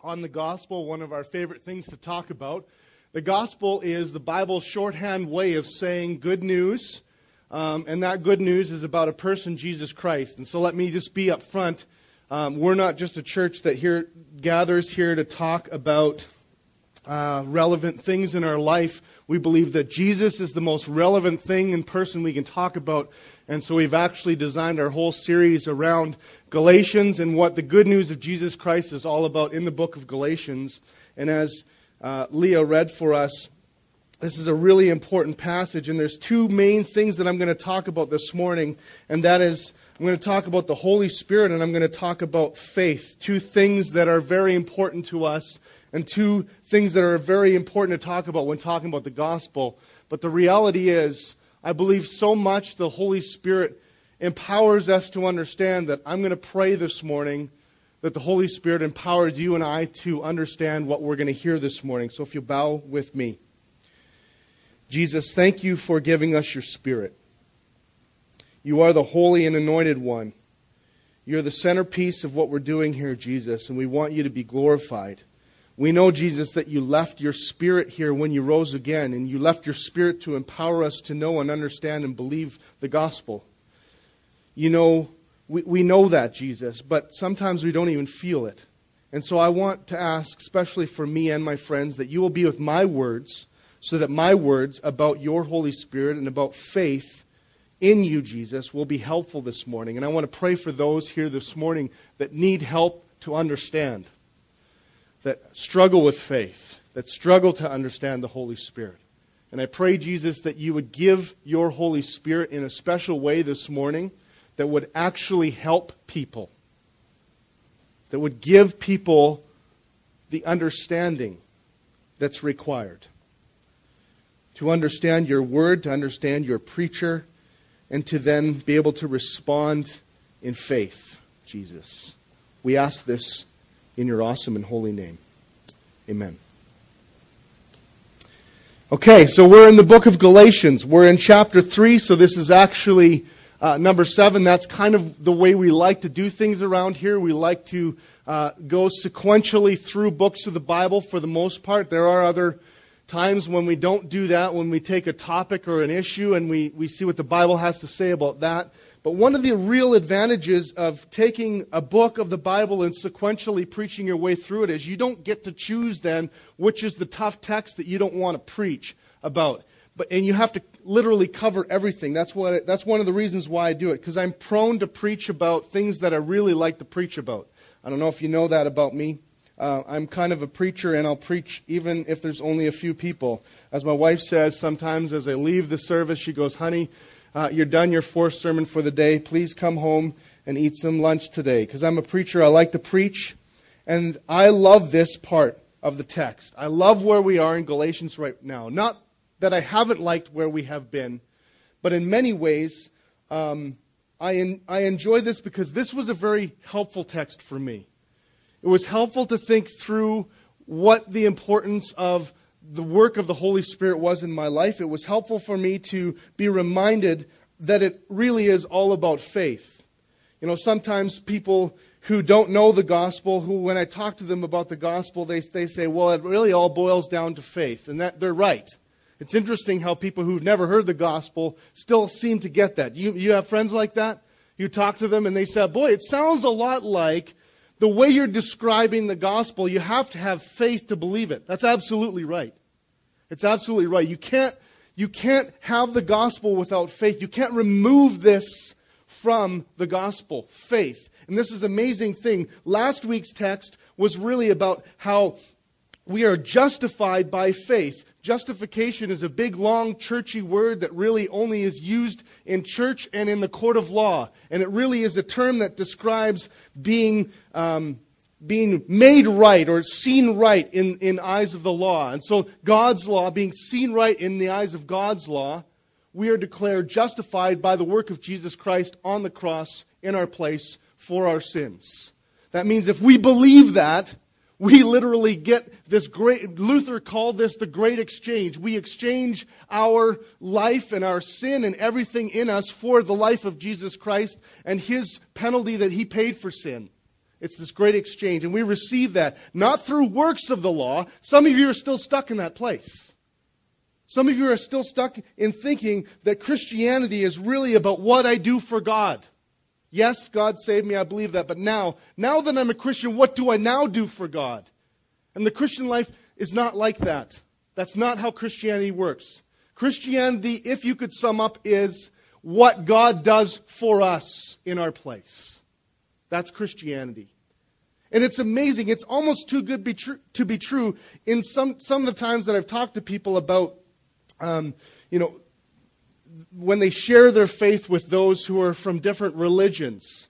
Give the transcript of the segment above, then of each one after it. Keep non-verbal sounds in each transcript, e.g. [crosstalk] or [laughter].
on the gospel, one of our favorite things to talk about. The gospel is the Bible's shorthand way of saying good news, um, and that good news is about a person, Jesus Christ. And so let me just be up front. Um, we're not just a church that here gathers here to talk about uh, relevant things in our life. We believe that Jesus is the most relevant thing and person we can talk about. And so we've actually designed our whole series around Galatians and what the good news of Jesus Christ is all about in the book of Galatians. And as uh, Leah read for us, this is a really important passage. And there's two main things that I'm going to talk about this morning. And that is, I'm going to talk about the Holy Spirit and I'm going to talk about faith. Two things that are very important to us and two things that are very important to talk about when talking about the gospel. But the reality is, I believe so much the Holy Spirit empowers us to understand that I'm going to pray this morning that the Holy Spirit empowers you and I to understand what we're going to hear this morning. So if you bow with me. Jesus, thank you for giving us your Spirit. You are the holy and anointed one. You're the centerpiece of what we're doing here, Jesus, and we want you to be glorified. We know, Jesus, that you left your spirit here when you rose again, and you left your spirit to empower us to know and understand and believe the gospel. You know, we, we know that, Jesus, but sometimes we don't even feel it. And so I want to ask, especially for me and my friends, that you will be with my words, so that my words about your Holy Spirit and about faith in you, Jesus, will be helpful this morning. And I want to pray for those here this morning that need help to understand that struggle with faith, that struggle to understand the Holy Spirit. And I pray, Jesus, that you would give your Holy Spirit in a special way this morning that would actually help people, that would give people the understanding that's required. To understand your word, to understand your preacher, and to then be able to respond in faith, Jesus. We ask this in your awesome and holy name. Amen. Okay, so we're in the book of Galatians. We're in chapter 3, so this is actually uh, number 7. That's kind of the way we like to do things around here. We like to uh, go sequentially through books of the Bible for the most part. There are other times when we don't do that, when we take a topic or an issue and we, we see what the Bible has to say about that. But one of the real advantages of taking a book of the Bible and sequentially preaching your way through it is you don't get to choose then which is the tough text that you don't want to preach about. But, and you have to literally cover everything. That's, what, that's one of the reasons why I do it, because I'm prone to preach about things that I really like to preach about. I don't know if you know that about me. Uh, I'm kind of a preacher, and I'll preach even if there's only a few people. As my wife says sometimes as I leave the service, she goes, Honey, uh, you're done your fourth sermon for the day. Please come home and eat some lunch today. Because I'm a preacher, I like to preach. And I love this part of the text. I love where we are in Galatians right now. Not that I haven't liked where we have been, but in many ways, um, I, I enjoy this because this was a very helpful text for me. It was helpful to think through what the importance of the work of the Holy Spirit was in my life, it was helpful for me to be reminded that it really is all about faith. You know, sometimes people who don't know the gospel, who, when I talk to them about the gospel, they, they say, well, it really all boils down to faith. And that they're right. It's interesting how people who've never heard the gospel still seem to get that. You, you have friends like that? You talk to them and they say, boy, it sounds a lot like the way you're describing the gospel, you have to have faith to believe it. That's absolutely right. It's absolutely right. You can't, you can't have the gospel without faith. You can't remove this from the gospel, faith. And this is an amazing thing. Last week's text was really about how we are justified by faith. Justification is a big, long, churchy word that really only is used in church and in the court of law. And it really is a term that describes being um, being made right or seen right in, in eyes of the law. And so God's law, being seen right in the eyes of God's law, we are declared justified by the work of Jesus Christ on the cross in our place for our sins. That means if we believe that, we literally get this great, Luther called this the great exchange. We exchange our life and our sin and everything in us for the life of Jesus Christ and his penalty that he paid for sin. It's this great exchange. And we receive that not through works of the law. Some of you are still stuck in that place. Some of you are still stuck in thinking that Christianity is really about what I do for God. Yes, God saved me, I believe that. But now, now that I'm a Christian, what do I now do for God? And the Christian life is not like that. That's not how Christianity works. Christianity, if you could sum up, is what God does for us in our place. That's Christianity. And it's amazing. It's almost too good be tr- to be true. In some, some of the times that I've talked to people about, um, you know, when they share their faith with those who are from different religions,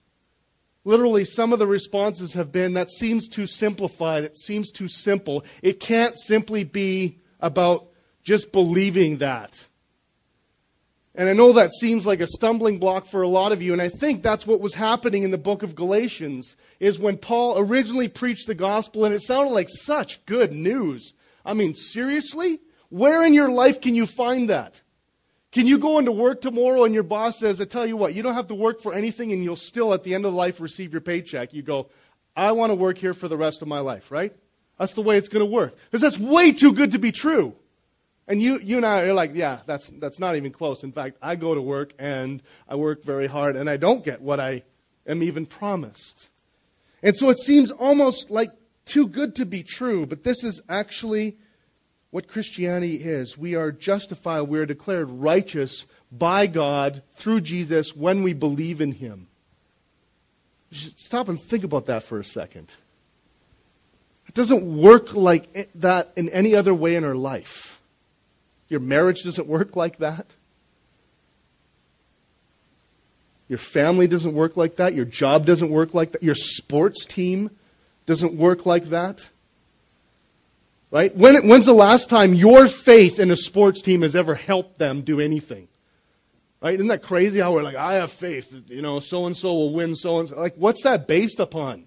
literally some of the responses have been that seems too simplified. It seems too simple. It can't simply be about just believing that. And I know that seems like a stumbling block for a lot of you, and I think that's what was happening in the book of Galatians, is when Paul originally preached the gospel, and it sounded like such good news. I mean, seriously? Where in your life can you find that? Can you go into work tomorrow and your boss says, I tell you what, you don't have to work for anything and you'll still at the end of life receive your paycheck? You go, I want to work here for the rest of my life, right? That's the way it's going to work. Because that's way too good to be true. And you, you and I are like, yeah, that's, that's not even close. In fact, I go to work and I work very hard and I don't get what I am even promised. And so it seems almost like too good to be true, but this is actually what Christianity is. We are justified, we are declared righteous by God through Jesus when we believe in Him. Stop and think about that for a second. It doesn't work like that in any other way in our life. Your marriage doesn't work like that. Your family doesn't work like that. Your job doesn't work like that. Your sports team doesn't work like that. Right? When, when's the last time your faith in a sports team has ever helped them do anything? Right? Isn't that crazy how we're like, I have faith, you know, so and so will win so and so. Like, what's that based upon?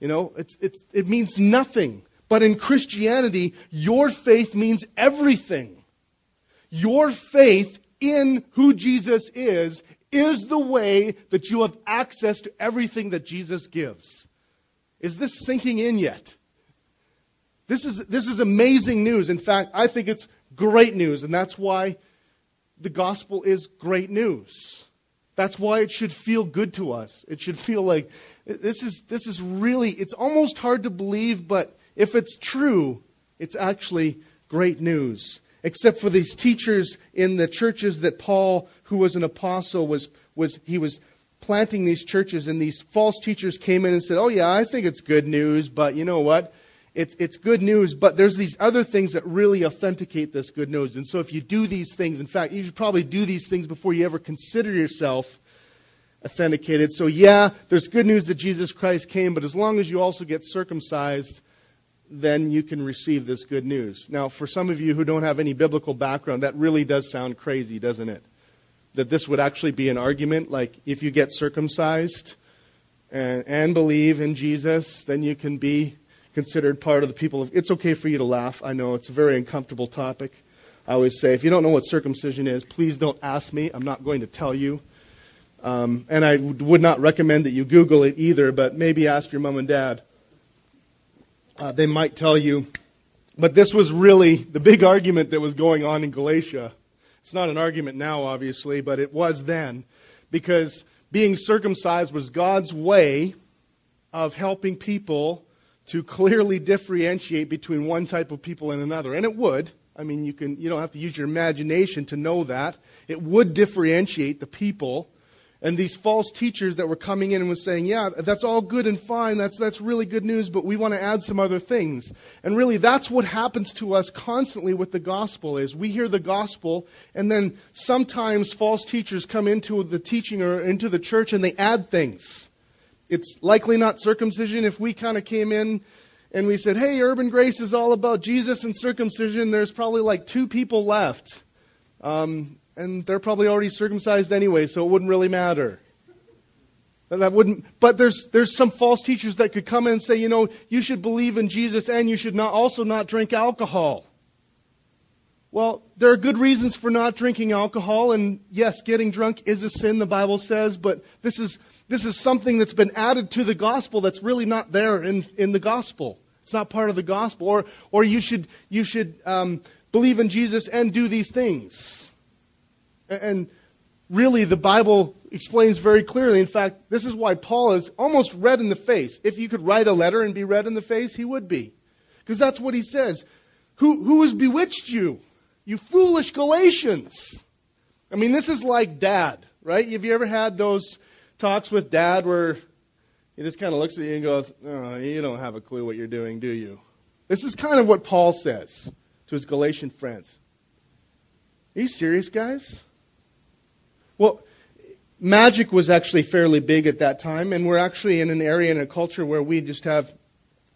You know, it's, it's, it means nothing. But in Christianity, your faith means everything. Your faith in who Jesus is is the way that you have access to everything that Jesus gives. Is this sinking in yet? This is, this is amazing news. In fact, I think it's great news, and that's why the gospel is great news. That's why it should feel good to us. It should feel like this is, this is really, it's almost hard to believe, but if it's true, it's actually great news except for these teachers in the churches that Paul, who was an apostle, was, was he was planting these churches, and these false teachers came in and said, Oh, yeah, I think it's good news, but you know what? It's, it's good news, but there's these other things that really authenticate this good news. And so if you do these things, in fact, you should probably do these things before you ever consider yourself authenticated. So, yeah, there's good news that Jesus Christ came, but as long as you also get circumcised, then you can receive this good news. Now, for some of you who don't have any biblical background, that really does sound crazy, doesn't it? That this would actually be an argument like if you get circumcised and, and believe in Jesus, then you can be considered part of the people of. It's okay for you to laugh. I know it's a very uncomfortable topic. I always say, if you don't know what circumcision is, please don't ask me. I'm not going to tell you. Um, and I would not recommend that you Google it either, but maybe ask your mom and dad uh, they might tell you. But this was really the big argument that was going on in Galatia. It's not an argument now, obviously, but it was then. Because being circumcised was God's way of helping people to clearly differentiate between one type of people and another. And it would. I mean, you, can, you don't have to use your imagination to know that. It would differentiate the people and these false teachers that were coming in and was saying, yeah, that's all good and fine. That's, that's really good news, but we want to add some other things. And really, that's what happens to us constantly with the gospel is we hear the gospel, and then sometimes false teachers come into the teaching or into the church and they add things. It's likely not circumcision. If we kind of came in and we said, hey, urban grace is all about Jesus and circumcision, there's probably like two people left. Um, and they're probably already circumcised anyway, so it wouldn't really matter. That wouldn't, but there's, there's some false teachers that could come in and say, you know, you should believe in Jesus and you should not, also not drink alcohol. Well, there are good reasons for not drinking alcohol, and yes, getting drunk is a sin, the Bible says, but this is, this is something that's been added to the gospel that's really not there in, in the gospel. It's not part of the gospel. Or, or you should, you should um, believe in Jesus and do these things. And really, the Bible explains very clearly. In fact, this is why Paul is almost red in the face. If you could write a letter and be red in the face, he would be. Because that's what he says. Who, who has bewitched you? You foolish Galatians. I mean, this is like dad, right? Have you ever had those talks with dad where he just kind of looks at you and goes, oh, You don't have a clue what you're doing, do you? This is kind of what Paul says to his Galatian friends. Are you serious, guys? Well, magic was actually fairly big at that time, and we're actually in an area in a culture where we just have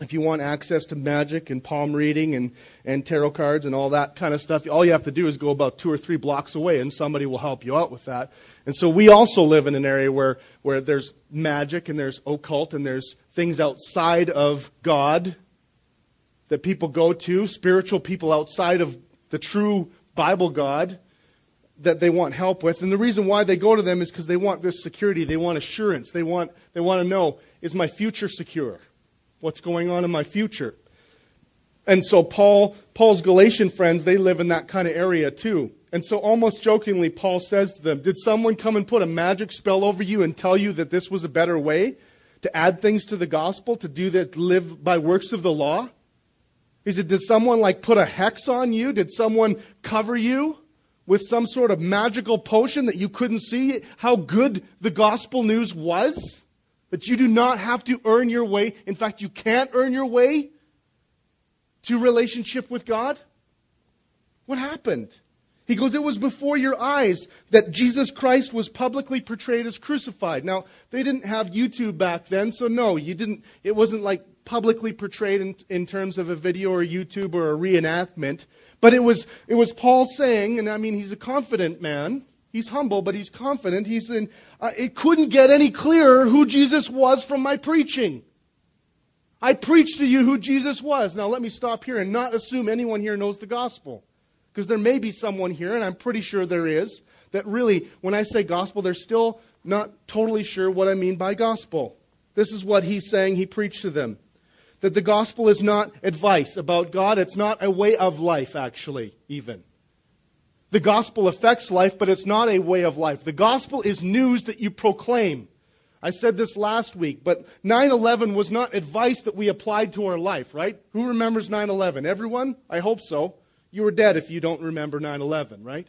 if you want access to magic and palm reading and, and tarot cards and all that kind of stuff, all you have to do is go about two or three blocks away and somebody will help you out with that. And so we also live in an area where, where there's magic and there's occult and there's things outside of God that people go to, spiritual people outside of the true Bible God that they want help with. And the reason why they go to them is because they want this security, they want assurance, they want, they want to know, is my future secure? What's going on in my future. And so Paul, Paul's Galatian friends, they live in that kind of area too. And so almost jokingly, Paul says to them, Did someone come and put a magic spell over you and tell you that this was a better way to add things to the gospel, to do that, live by works of the law? He said, did someone like put a hex on you? Did someone cover you with some sort of magical potion that you couldn't see how good the gospel news was? That you do not have to earn your way. In fact, you can't earn your way to relationship with God. What happened? He goes, It was before your eyes that Jesus Christ was publicly portrayed as crucified. Now, they didn't have YouTube back then, so no, you didn't, it wasn't like publicly portrayed in, in terms of a video or YouTube or a reenactment. But it was, it was Paul saying, and I mean, he's a confident man. He's humble, but he's confident. He's in, uh, it couldn't get any clearer who Jesus was from my preaching. I preached to you who Jesus was. Now, let me stop here and not assume anyone here knows the gospel. Because there may be someone here, and I'm pretty sure there is, that really, when I say gospel, they're still not totally sure what I mean by gospel. This is what he's saying he preached to them. That the gospel is not advice about God, it's not a way of life, actually, even. The gospel affects life, but it's not a way of life. The gospel is news that you proclaim. I said this last week, but 9 11 was not advice that we applied to our life, right? Who remembers 9 11? Everyone? I hope so. You were dead if you don't remember 9 11, right?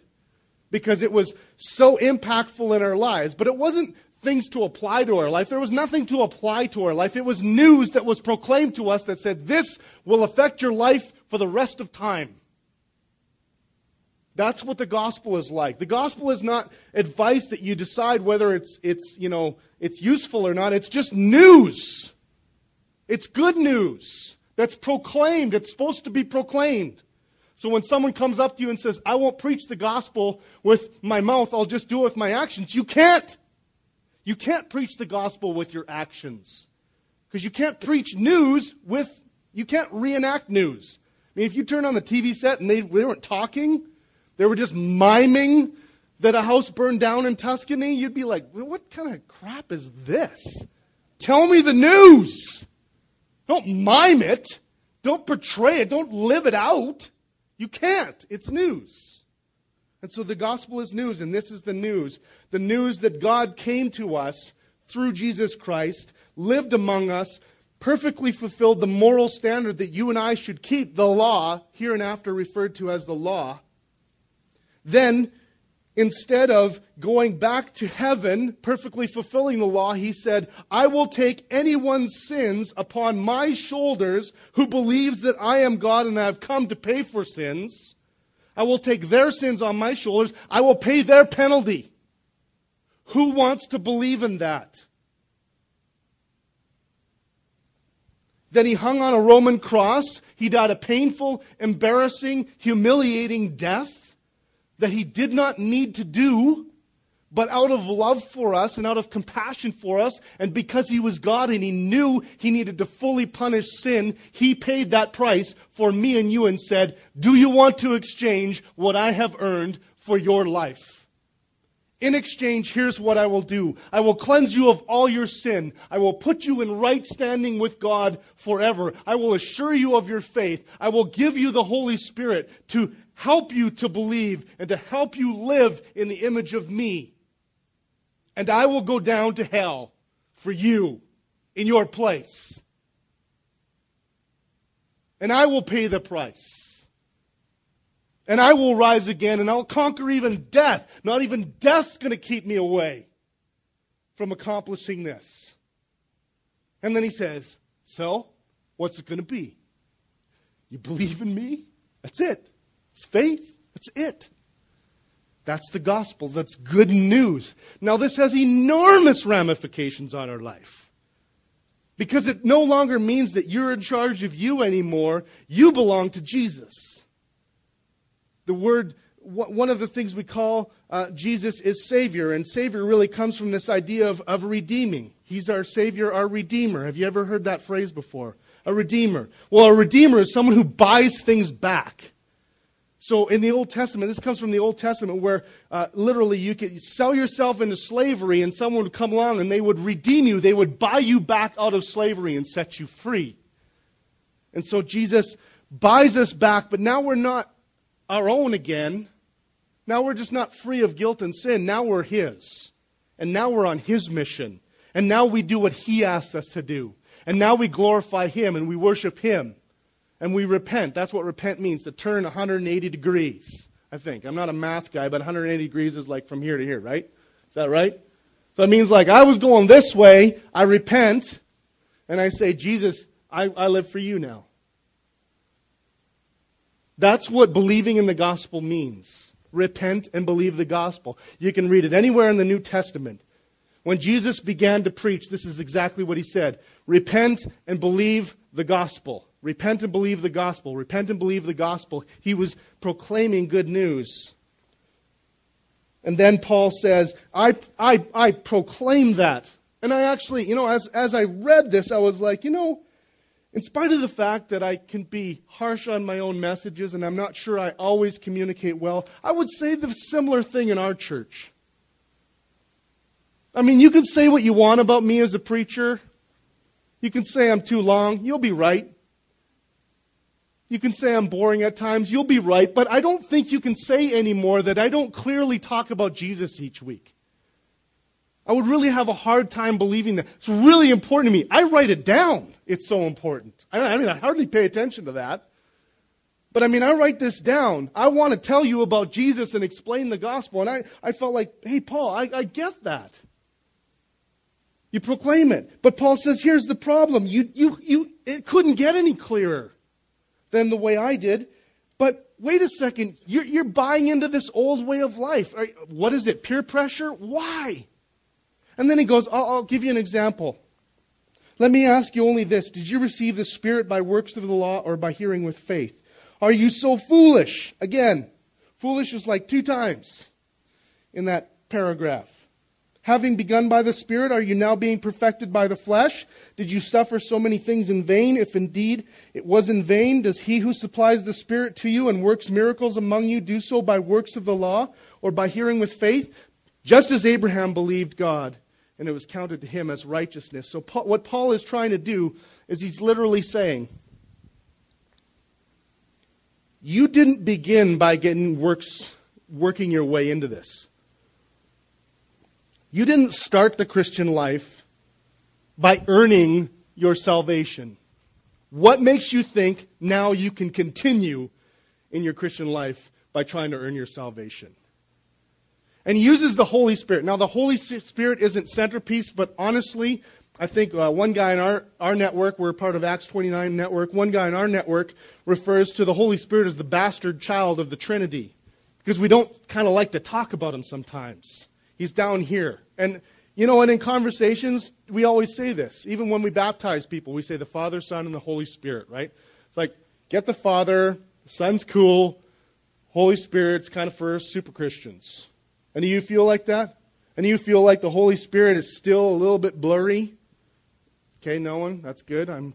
Because it was so impactful in our lives, but it wasn't things to apply to our life. There was nothing to apply to our life. It was news that was proclaimed to us that said, This will affect your life for the rest of time. That's what the gospel is like. The gospel is not advice that you decide whether it's, it's, you know, it's useful or not. It's just news. It's good news that's proclaimed. It's supposed to be proclaimed. So when someone comes up to you and says, I won't preach the gospel with my mouth, I'll just do it with my actions, you can't. You can't preach the gospel with your actions. Because you can't preach news with, you can't reenact news. I mean, if you turn on the TV set and they, they weren't talking, they were just miming that a house burned down in Tuscany, you'd be like, what kind of crap is this? Tell me the news. Don't mime it. Don't portray it. Don't live it out. You can't. It's news. And so the gospel is news, and this is the news. The news that God came to us through Jesus Christ, lived among us, perfectly fulfilled the moral standard that you and I should keep, the law, here and after referred to as the law then, instead of going back to heaven, perfectly fulfilling the law, he said, I will take anyone's sins upon my shoulders who believes that I am God and I have come to pay for sins. I will take their sins on my shoulders. I will pay their penalty. Who wants to believe in that? Then he hung on a Roman cross. He died a painful, embarrassing, humiliating death that he did not need to do, But out of love for us and out of compassion for us, and because he was God and he knew he needed to fully punish sin, he paid that price for me and you and said, Do you want to exchange what I have earned for your life? In exchange, here's what I will do I will cleanse you of all your sin. I will put you in right standing with God forever. I will assure you of your faith. I will give you the Holy Spirit to help you to believe and to help you live in the image of me and I will go down to hell for you in your place. And I will pay the price. And I will rise again and I'll conquer even death. Not even death's going to keep me away from accomplishing this. And then he says, So, what's it going to be? You believe in me? That's it. It's faith. That's it. That's the gospel. That's good news. Now, this has enormous ramifications on our life. Because it no longer means that you're in charge of you anymore. You belong to Jesus. The word, one of the things we call uh, Jesus is Savior, and Savior really comes from this idea of, of redeeming. He's our Savior, our Redeemer. Have you ever heard that phrase before? A Redeemer. Well, a Redeemer is someone who buys things back. So in the Old Testament, this comes from the Old Testament where uh, literally you could sell yourself into slavery and someone would come along and they would redeem you. They would buy you back out of slavery and set you free. And so Jesus buys us back, but now we're not our own again. Now we're just not free of guilt and sin. Now we're His. And now we're on His mission. And now we do what He asks us to do. And now we glorify Him and we worship Him and we repent. That's what repent means to turn 180 degrees, I think. I'm not a math guy, but 180 degrees is like from here to here, right? Is that right? So it means like I was going this way, I repent, and I say, Jesus, I, I live for you now. That's what believing in the gospel means. Repent and believe the gospel. You can read it anywhere in the New Testament. When Jesus began to preach, this is exactly what he said Repent and believe the gospel. Repent and believe the gospel. Repent and believe the gospel. He was proclaiming good news. And then Paul says, I, I, I proclaim that. And I actually, you know, as, as I read this, I was like, you know, in spite of the fact that I can be harsh on my own messages and I'm not sure I always communicate well, I would say the similar thing in our church. I mean, you can say what you want about me as a preacher. You can say I'm too long. You'll be right. You can say I'm boring at times. You'll be right. But I don't think you can say anymore that I don't clearly talk about Jesus each week. I would really have a hard time believing that. It's really important to me. I write it down. It's so important. I mean, I hardly pay attention to that. But I mean, I write this down. I want to tell you about Jesus and explain the gospel. And I, I felt like, hey, Paul, I, I get that. You proclaim it. But Paul says, here's the problem. You, you, you, it couldn't get any clearer than the way I did. But wait a second, you're, you're buying into this old way of life. What is it? Peer pressure? Why? And then he goes, I'll, I'll give you an example. Let me ask you only this Did you receive the Spirit by works of the law or by hearing with faith? Are you so foolish? Again, foolish is like two times in that paragraph. Having begun by the Spirit, are you now being perfected by the flesh? Did you suffer so many things in vain? If indeed it was in vain, does he who supplies the Spirit to you and works miracles among you do so by works of the law or by hearing with faith? Just as Abraham believed God, and it was counted to him as righteousness. So, Paul, what Paul is trying to do is he's literally saying, You didn't begin by getting works, working your way into this. You didn't start the Christian life by earning your salvation. What makes you think now you can continue in your Christian life by trying to earn your salvation? And he uses the Holy Spirit. Now, the Holy Spirit isn't centerpiece, but honestly, I think uh, one guy in our, our network, we're part of Acts 29 network, one guy in our network refers to the Holy Spirit as the bastard child of the Trinity. Because we don't kind of like to talk about him sometimes. He's down here. And, you know, and in conversations, we always say this. Even when we baptize people, we say the Father, Son, and the Holy Spirit, right? It's like, get the Father, the Son's cool, Holy Spirit's kind of for super Christians. And do you feel like that? And do you feel like the Holy Spirit is still a little bit blurry? Okay, no one? That's good. I'm,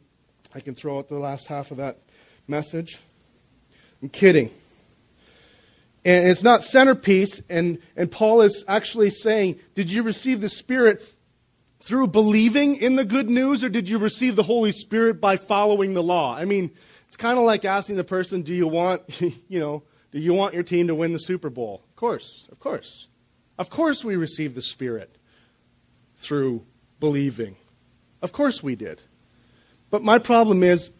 I can throw out the last half of that message. I'm kidding. And it's not centerpiece, and, and Paul is actually saying, Did you receive the Spirit through believing in the good news, or did you receive the Holy Spirit by following the law? I mean, it's kind of like asking the person, Do you want, [laughs] you know, do you want your team to win the Super Bowl? Of course, of course. Of course we received the Spirit through believing. Of course we did. But my problem is,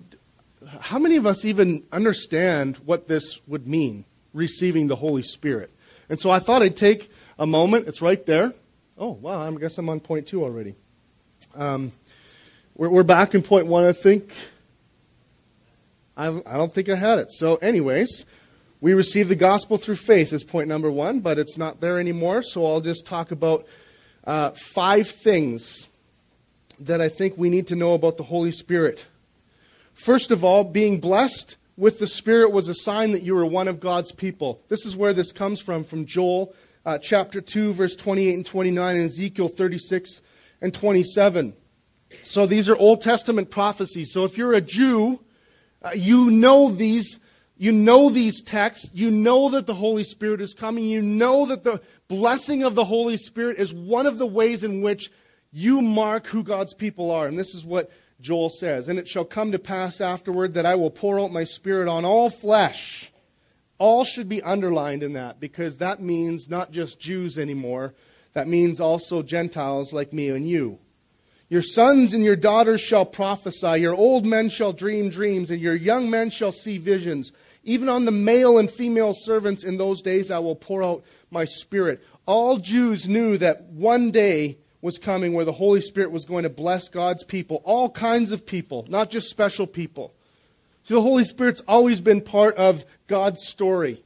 how many of us even understand what this would mean, receiving the Holy Spirit? And so I thought I'd take a moment. It's right there. Oh, wow, I guess I'm on point two already. Um, we're, we're back in point one, I think. I, I don't think I had it. So, anyways, we receive the gospel through faith is point number one, but it's not there anymore. So I'll just talk about uh, five things that I think we need to know about the Holy Spirit. First of all, being blessed with the Spirit was a sign that you were one of God's people. This is where this comes from, from Joel uh, chapter 2, verse 28 and 29, and Ezekiel 36 and 27. So these are Old Testament prophecies. So if you're a Jew, uh, you know these you know these texts. You know that the Holy Spirit is coming. You know that the blessing of the Holy Spirit is one of the ways in which you mark who God's people are. And this is what Joel says. And it shall come to pass afterward that I will pour out my Spirit on all flesh. All should be underlined in that because that means not just Jews anymore. That means also Gentiles like me and you. Your sons and your daughters shall prophesy. Your old men shall dream dreams, and your young men shall see visions. Even on the male and female servants in those days I will pour out my spirit. All Jews knew that one day was coming where the Holy Spirit was going to bless God's people, all kinds of people, not just special people. So the Holy Spirit's always been part of God's story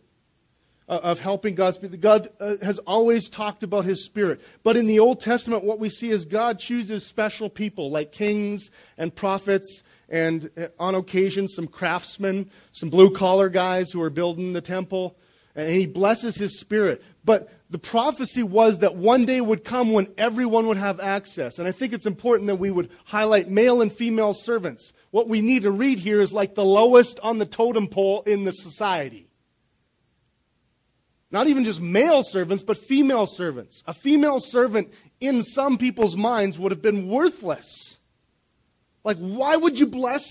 uh, of helping God's people. God uh, has always talked about his spirit. But in the Old Testament, what we see is God chooses special people like kings and prophets and uh, on occasion some craftsmen, some blue collar guys who are building the temple, and he blesses his spirit. But the prophecy was that one day would come when everyone would have access. And I think it's important that we would highlight male and female servants. What we need to read here is like the lowest on the totem pole in the society. Not even just male servants, but female servants. A female servant in some people's minds would have been worthless. Like, why would you bless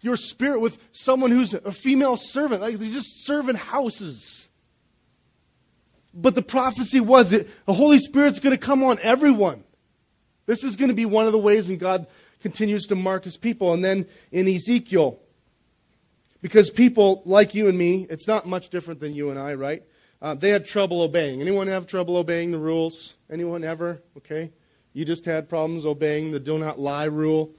your spirit with someone who's a female servant? Like, they're just serving houses. But the prophecy was that the Holy Spirit's going to come on everyone. This is going to be one of the ways in God continues to mark his people. And then in Ezekiel, because people like you and me, it's not much different than you and I, right? Uh, they had trouble obeying. Anyone have trouble obeying the rules? Anyone ever? Okay. You just had problems obeying the do not lie rule.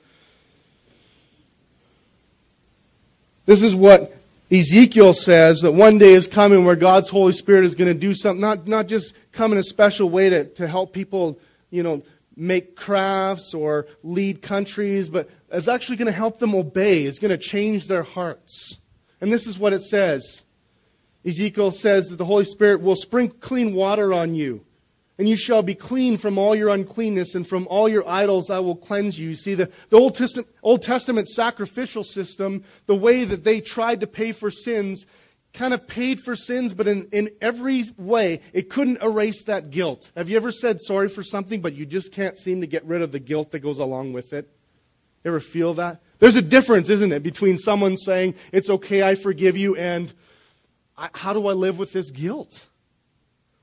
This is what Ezekiel says that one day is coming where God's Holy Spirit is going to do something, not, not just come in a special way to, to help people, you know, make crafts or lead countries, but it's actually going to help them obey. It's going to change their hearts. And this is what it says. Ezekiel says that the Holy Spirit will sprinkle clean water on you and you shall be clean from all your uncleanness, and from all your idols I will cleanse you. See, the, the Old, Testament, Old Testament sacrificial system, the way that they tried to pay for sins, kind of paid for sins, but in, in every way, it couldn't erase that guilt. Have you ever said sorry for something, but you just can't seem to get rid of the guilt that goes along with it? Ever feel that? There's a difference, isn't it, between someone saying, It's okay, I forgive you, and how do I live with this guilt?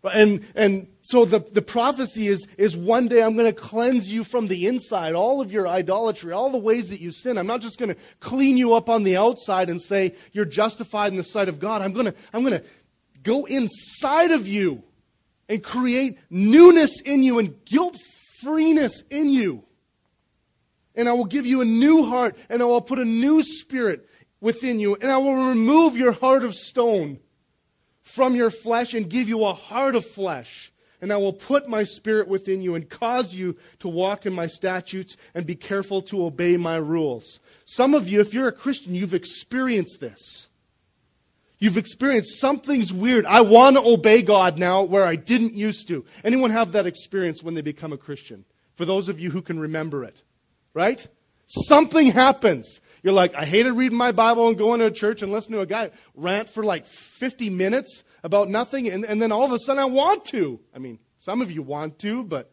And, and so the, the prophecy is, is one day I'm going to cleanse you from the inside, all of your idolatry, all the ways that you sin. I'm not just going to clean you up on the outside and say you're justified in the sight of God. I'm going to, I'm going to go inside of you and create newness in you and guilt freeness in you. And I will give you a new heart and I will put a new spirit within you and I will remove your heart of stone from your flesh and give you a heart of flesh. And I will put my spirit within you and cause you to walk in my statutes and be careful to obey my rules. Some of you, if you're a Christian, you've experienced this. You've experienced something's weird. I want to obey God now where I didn't used to. Anyone have that experience when they become a Christian? For those of you who can remember it, right? Something happens. You're like, I hated reading my Bible and going to a church and listening to a guy rant for like 50 minutes about nothing, and, and then all of a sudden I want to. I mean, some of you want to, but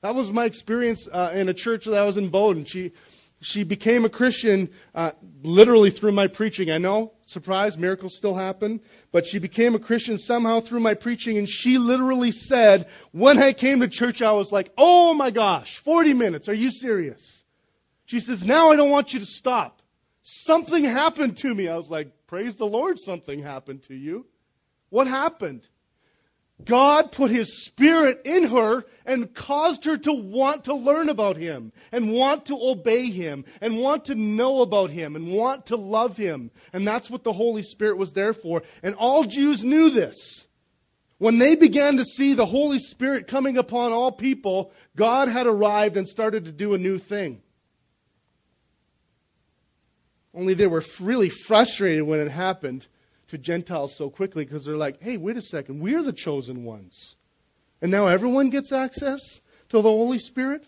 that was my experience uh, in a church that I was in Bowdoin. She, she became a Christian uh, literally through my preaching. I know, surprise, miracles still happen, but she became a Christian somehow through my preaching, and she literally said, when I came to church, I was like, oh my gosh, 40 minutes, are you serious? She says, now I don't want you to stop. Something happened to me. I was like, praise the Lord, something happened to you. What happened? God put His Spirit in her and caused her to want to learn about Him and want to obey Him and want to know about Him and want to love Him. And that's what the Holy Spirit was there for. And all Jews knew this. When they began to see the Holy Spirit coming upon all people, God had arrived and started to do a new thing. Only they were really frustrated when it happened to Gentiles so quickly because they're like, hey, wait a second, we're the chosen ones. And now everyone gets access to the Holy Spirit?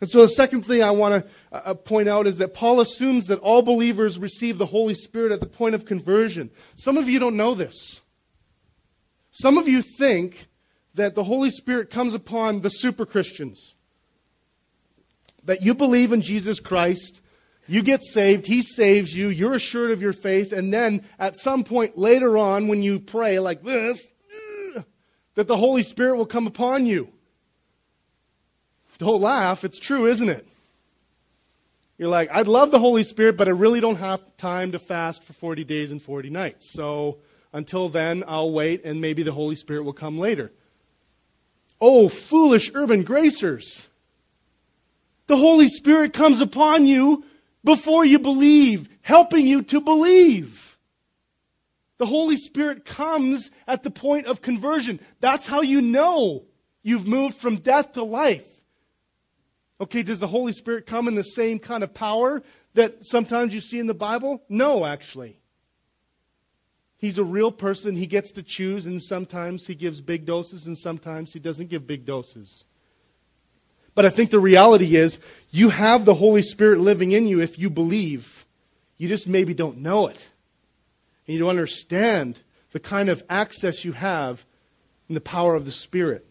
And so the second thing I want to uh, uh, point out is that Paul assumes that all believers receive the Holy Spirit at the point of conversion. Some of you don't know this. Some of you think that the Holy Spirit comes upon the super Christians. That you believe in Jesus Christ you get saved, He saves you, you're assured of your faith, and then at some point later on, when you pray like this, that the Holy Spirit will come upon you. Don't laugh, it's true, isn't it? You're like, I'd love the Holy Spirit, but I really don't have time to fast for 40 days and 40 nights. So until then, I'll wait, and maybe the Holy Spirit will come later. Oh, foolish urban gracers! The Holy Spirit comes upon you before you believe, helping you to believe. The Holy Spirit comes at the point of conversion. That's how you know you've moved from death to life. Okay, does the Holy Spirit come in the same kind of power that sometimes you see in the Bible? No, actually. He's a real person. He gets to choose, and sometimes he gives big doses, and sometimes he doesn't give big doses. But I think the reality is you have the Holy Spirit living in you if you believe. You just maybe don't know it. And you don't understand the kind of access you have in the power of the Spirit.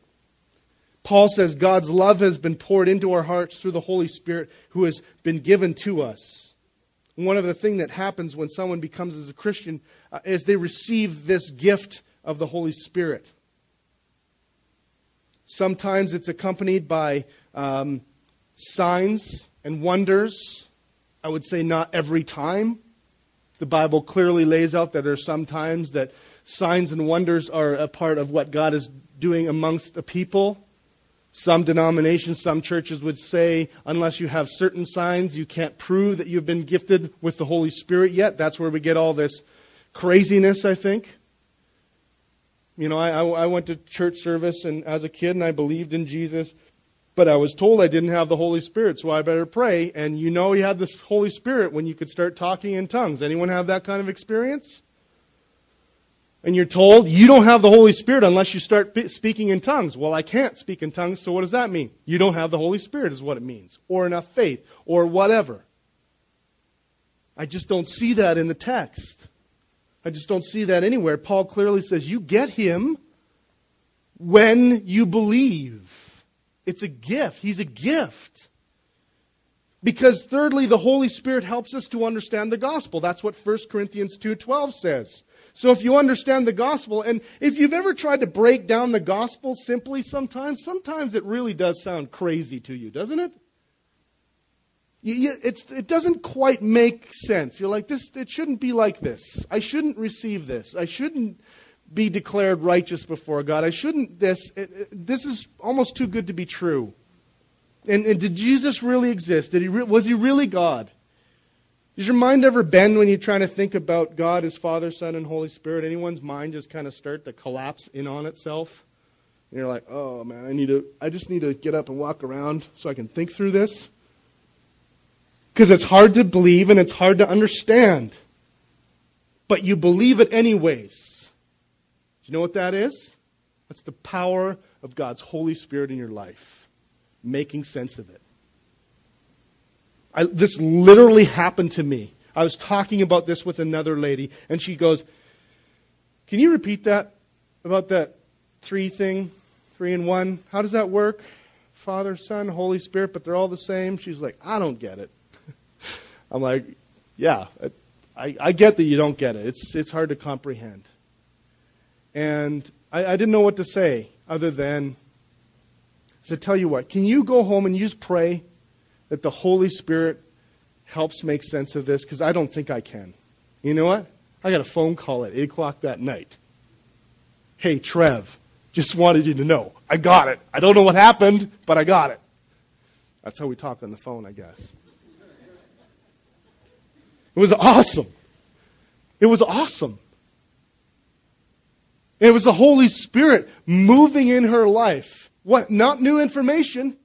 Paul says God's love has been poured into our hearts through the Holy Spirit who has been given to us. one of the things that happens when someone becomes as a Christian uh, is they receive this gift of the Holy Spirit. Sometimes it's accompanied by um, signs and wonders. I would say not every time. The Bible clearly lays out that there are some times that signs and wonders are a part of what God is doing amongst the people. Some denominations, some churches would say, unless you have certain signs, you can't prove that you've been gifted with the Holy Spirit yet. That's where we get all this craziness, I think. You know, I, I went to church service and as a kid and I believed in Jesus, but I was told I didn't have the Holy Spirit, so I better pray. And you know you had the Holy Spirit when you could start talking in tongues. Anyone have that kind of experience? And you're told you don't have the Holy Spirit unless you start speaking in tongues. Well, I can't speak in tongues, so what does that mean? You don't have the Holy Spirit, is what it means. Or enough faith, or whatever. I just don't see that in the text. I just don't see that anywhere. Paul clearly says you get him when you believe. It's a gift. He's a gift. Because thirdly, the Holy Spirit helps us to understand the gospel. That's what 1 Corinthians 2:12 says. So if you understand the gospel and if you've ever tried to break down the gospel simply sometimes, sometimes it really does sound crazy to you, doesn't it? You, it doesn't quite make sense. You're like, this, it shouldn't be like this. I shouldn't receive this. I shouldn't be declared righteous before God. I shouldn't this. It, it, this is almost too good to be true. And, and did Jesus really exist? Did he re- was he really God? Does your mind ever bend when you're trying to think about God as Father, Son, and Holy Spirit? Anyone's mind just kind of start to collapse in on itself? And you're like, oh man, I need to I just need to get up and walk around so I can think through this. Because it's hard to believe and it's hard to understand. but you believe it anyways. You know what that is? That's the power of God's Holy Spirit in your life, making sense of it. I, this literally happened to me. I was talking about this with another lady, and she goes, Can you repeat that about that three thing, three in one? How does that work? Father, Son, Holy Spirit, but they're all the same? She's like, I don't get it. [laughs] I'm like, Yeah, I, I get that you don't get it. It's, it's hard to comprehend. And I, I didn't know what to say other than, I said, Tell you what, can you go home and you just pray that the Holy Spirit helps make sense of this? Because I don't think I can. You know what? I got a phone call at 8 o'clock that night. Hey, Trev, just wanted you to know. I got it. I don't know what happened, but I got it. That's how we talk on the phone, I guess. It was awesome. It was awesome. And it was the Holy Spirit moving in her life. What? Not new information,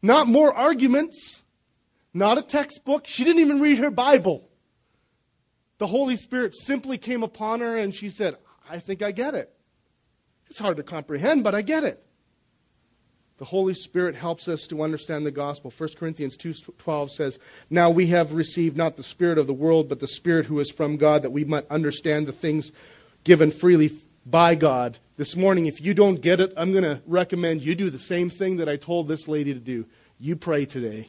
not more arguments, not a textbook. She didn't even read her Bible. The Holy Spirit simply came upon her and she said, I think I get it. It's hard to comprehend, but I get it. The Holy Spirit helps us to understand the gospel. 1 Corinthians 2:12 says, "Now we have received not the spirit of the world, but the spirit who is from God, that we might understand the things given freely by God." This morning, if you don't get it, I'm going to recommend you do the same thing that I told this lady to do. You pray today.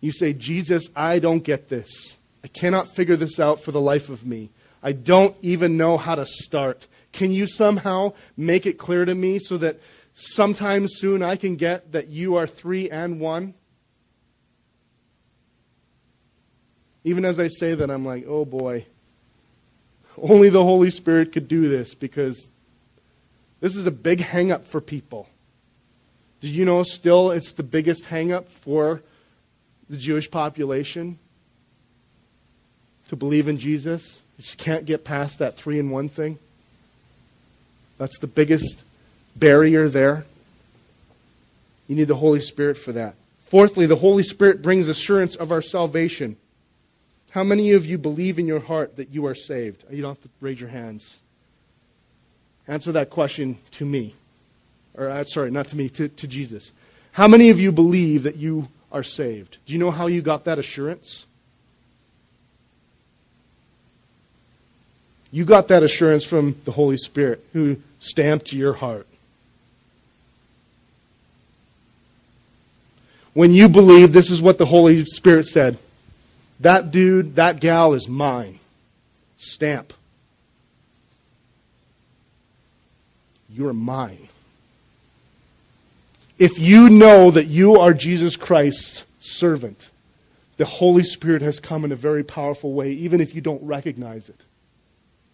You say, "Jesus, I don't get this. I cannot figure this out for the life of me. I don't even know how to start. Can you somehow make it clear to me so that sometime soon I can get that you are three and one? Even as I say that, I'm like, oh boy, only the Holy Spirit could do this because this is a big hang up for people. Do you know still it's the biggest hang up for the Jewish population to believe in Jesus? You just can't get past that three in one thing. That's the biggest barrier there. You need the Holy Spirit for that. Fourthly, the Holy Spirit brings assurance of our salvation. How many of you believe in your heart that you are saved? You don't have to raise your hands. Answer that question to me. Or, uh, sorry, not to me, to, to Jesus. How many of you believe that you are saved? Do you know how you got that assurance? You got that assurance from the Holy Spirit who stamped your heart. when you believe this is what the Holy Spirit said that dude, that gal is mine. Stamp. You're mine. If you know that you are Jesus Christ's servant, the Holy Spirit has come in a very powerful way, even if you don't recognize it.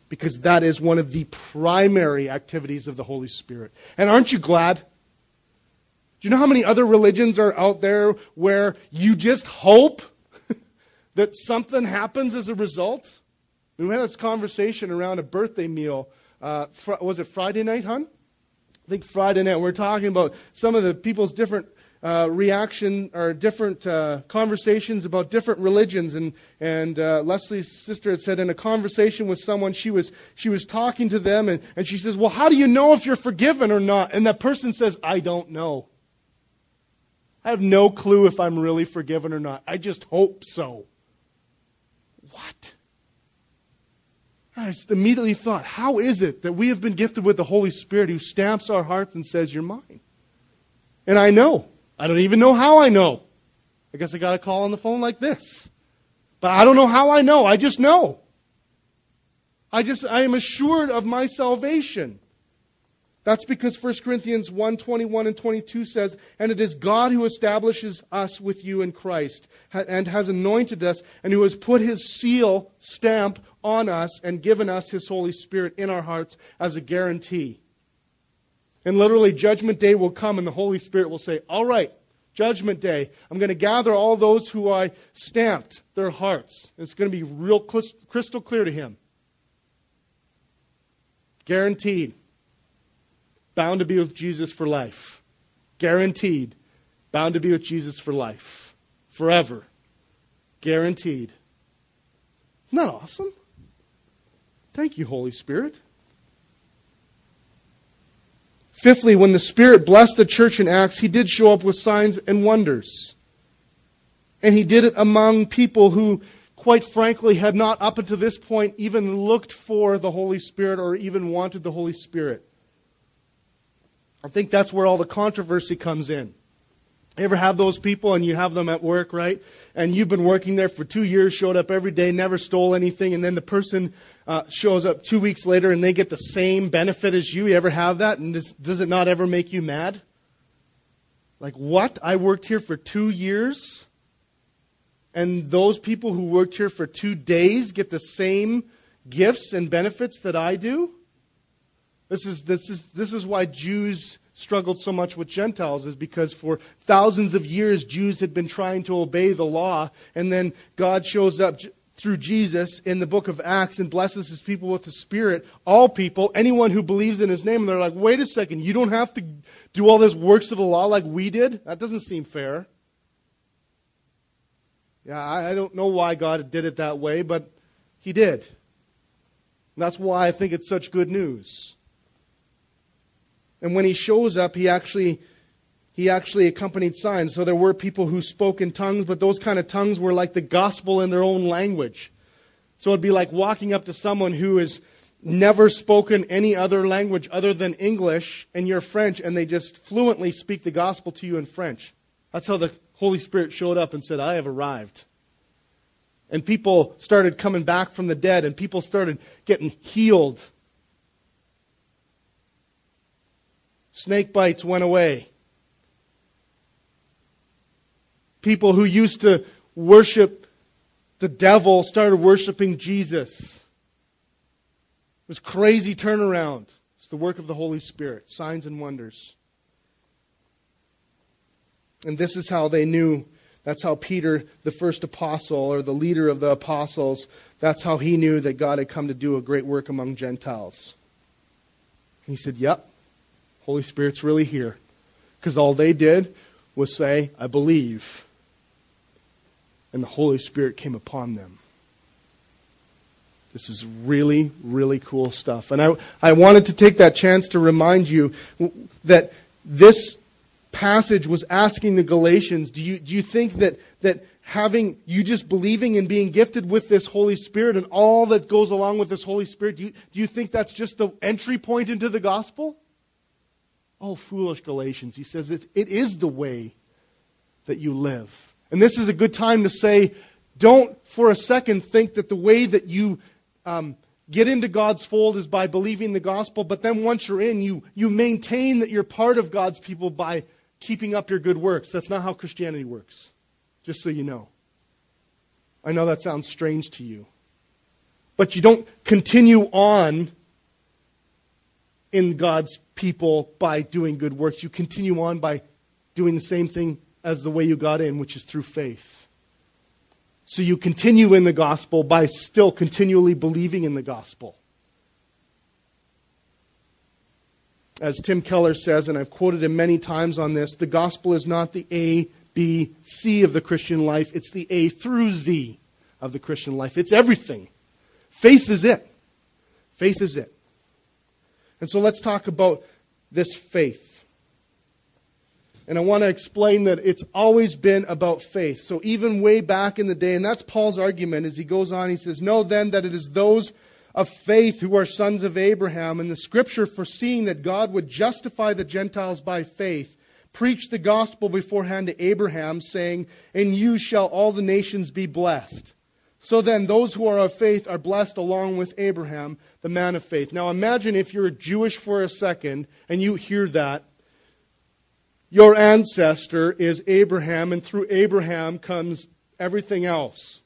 Because that is one of the primary activities of the Holy Spirit. And aren't you glad? Do you know how many other religions are out there where you just hope that something happens as a result? We had this conversation around a birthday meal. Uh, fr- was it Friday night, hon? I think Friday night. We are talking about some of the people's different uh, reaction or different uh, conversations about different religions. And, and uh, Leslie's sister had said in a conversation with someone, she was, she was talking to them, and, and she says, Well, how do you know if you're forgiven or not? And that person says, I don't know. I have no clue if I'm really forgiven or not. I just hope so. What? I just immediately thought, how is it that we have been gifted with the Holy Spirit who stamps our hearts and says, You're mine? And I know. I don't even know how I know. I guess I got a call on the phone like this. But I don't know how I know. I just know. I just I am assured of my salvation. That's because 1 Corinthians 1 21 and 22 says, And it is God who establishes us with you in Christ, and has anointed us, and who has put his seal stamp on us, and given us his Holy Spirit in our hearts as a guarantee. And literally, Judgment Day will come, and the Holy Spirit will say, All right, Judgment Day, I'm going to gather all those who I stamped their hearts. It's going to be real crystal clear to him. Guaranteed bound to be with Jesus for life. Guaranteed. Bound to be with Jesus for life. Forever. Guaranteed. Isn't that awesome? Thank you, Holy Spirit. Fifthly, when the Spirit blessed the church in Acts, he did show up with signs and wonders. And he did it among people who, quite frankly, had not up until this point even looked for the Holy Spirit or even wanted the Holy Spirit. I think that's where all the controversy comes in. You ever have those people and you have them at work, right? And you've been working there for two years, showed up every day, never stole anything, and then the person uh, shows up two weeks later and they get the same benefit as you. You ever have that? And this, does it not ever make you mad? Like, what? I worked here for two years? And those people who worked here for two days get the same gifts and benefits that I do? This is, this is, this is why Jews struggled so much with Gentiles is because for thousands of years Jews had been trying to obey the law, and then God shows up through Jesus in the book of Acts and blesses his people with the Spirit. All people, anyone who believes in his name, and they're like, wait a second, you don't have to do all this works of the law like we did? That doesn't seem fair. Yeah, I don't know why God did it that way, but he did. And that's why I think it's such good news. And when he shows up, he actually he actually accompanied signs. So there were people who spoke in tongues, but those kind of tongues were like the gospel in their own language. So it'd be like walking up to someone who has never spoken any other language other than English and you're French, and they just fluently speak the gospel to you in French. That's how the Holy Spirit showed up and said, I have arrived. And people started coming back from the dead, and people started getting healed Snake bites went away. People who used to worship the devil started worshiping Jesus. It was crazy turnaround. It's the work of the Holy Spirit, signs and wonders. And this is how they knew. That's how Peter, the first apostle or the leader of the apostles, that's how he knew that God had come to do a great work among Gentiles. he said, Yep, Holy Spirit's really here. Because all they did was say, I believe. And the Holy Spirit came upon them. This is really, really cool stuff. And I, I wanted to take that chance to remind you that this passage was asking the Galatians do you, do you think that, that having you just believing and being gifted with this Holy Spirit and all that goes along with this Holy Spirit, do you, do you think that's just the entry point into the gospel? Oh, foolish Galatians. He says it, it is the way that you live. And this is a good time to say, don't for a second think that the way that you um, get into God's fold is by believing the gospel, but then once you're in, you, you maintain that you're part of God's people by keeping up your good works. That's not how Christianity works, just so you know. I know that sounds strange to you. But you don't continue on in God's people by doing good works. You continue on by doing the same thing as the way you got in, which is through faith. So you continue in the gospel by still continually believing in the gospel. As Tim Keller says, and I've quoted him many times on this, the gospel is not the A, B, C of the Christian life, it's the A through Z of the Christian life. It's everything. Faith is it. Faith is it. And so let's talk about this faith. And I want to explain that it's always been about faith. So even way back in the day, and that's Paul's argument as he goes on, he says, Know then that it is those of faith who are sons of Abraham, and the scripture foreseeing that God would justify the Gentiles by faith, preached the gospel beforehand to Abraham, saying, In you shall all the nations be blessed. So then, those who are of faith are blessed along with Abraham, the man of faith. Now, imagine if you're Jewish for a second and you hear that. Your ancestor is Abraham, and through Abraham comes everything else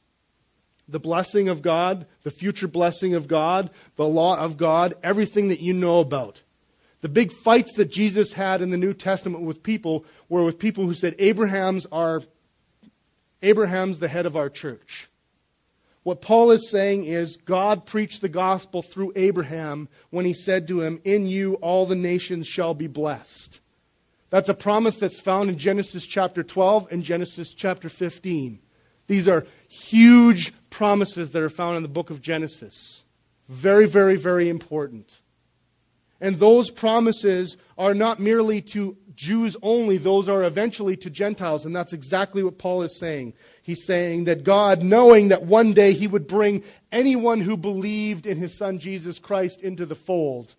the blessing of God, the future blessing of God, the law of God, everything that you know about. The big fights that Jesus had in the New Testament with people were with people who said Abraham's our Abraham's the head of our church. What Paul is saying is God preached the gospel through Abraham when he said to him, In you all the nations shall be blessed. That's a promise that's found in Genesis chapter 12 and Genesis chapter 15. These are huge promises that are found in the book of Genesis. Very, very, very important. And those promises are not merely to Jews only, those are eventually to Gentiles. And that's exactly what Paul is saying. He's saying that God, knowing that one day he would bring anyone who believed in his son Jesus Christ into the fold,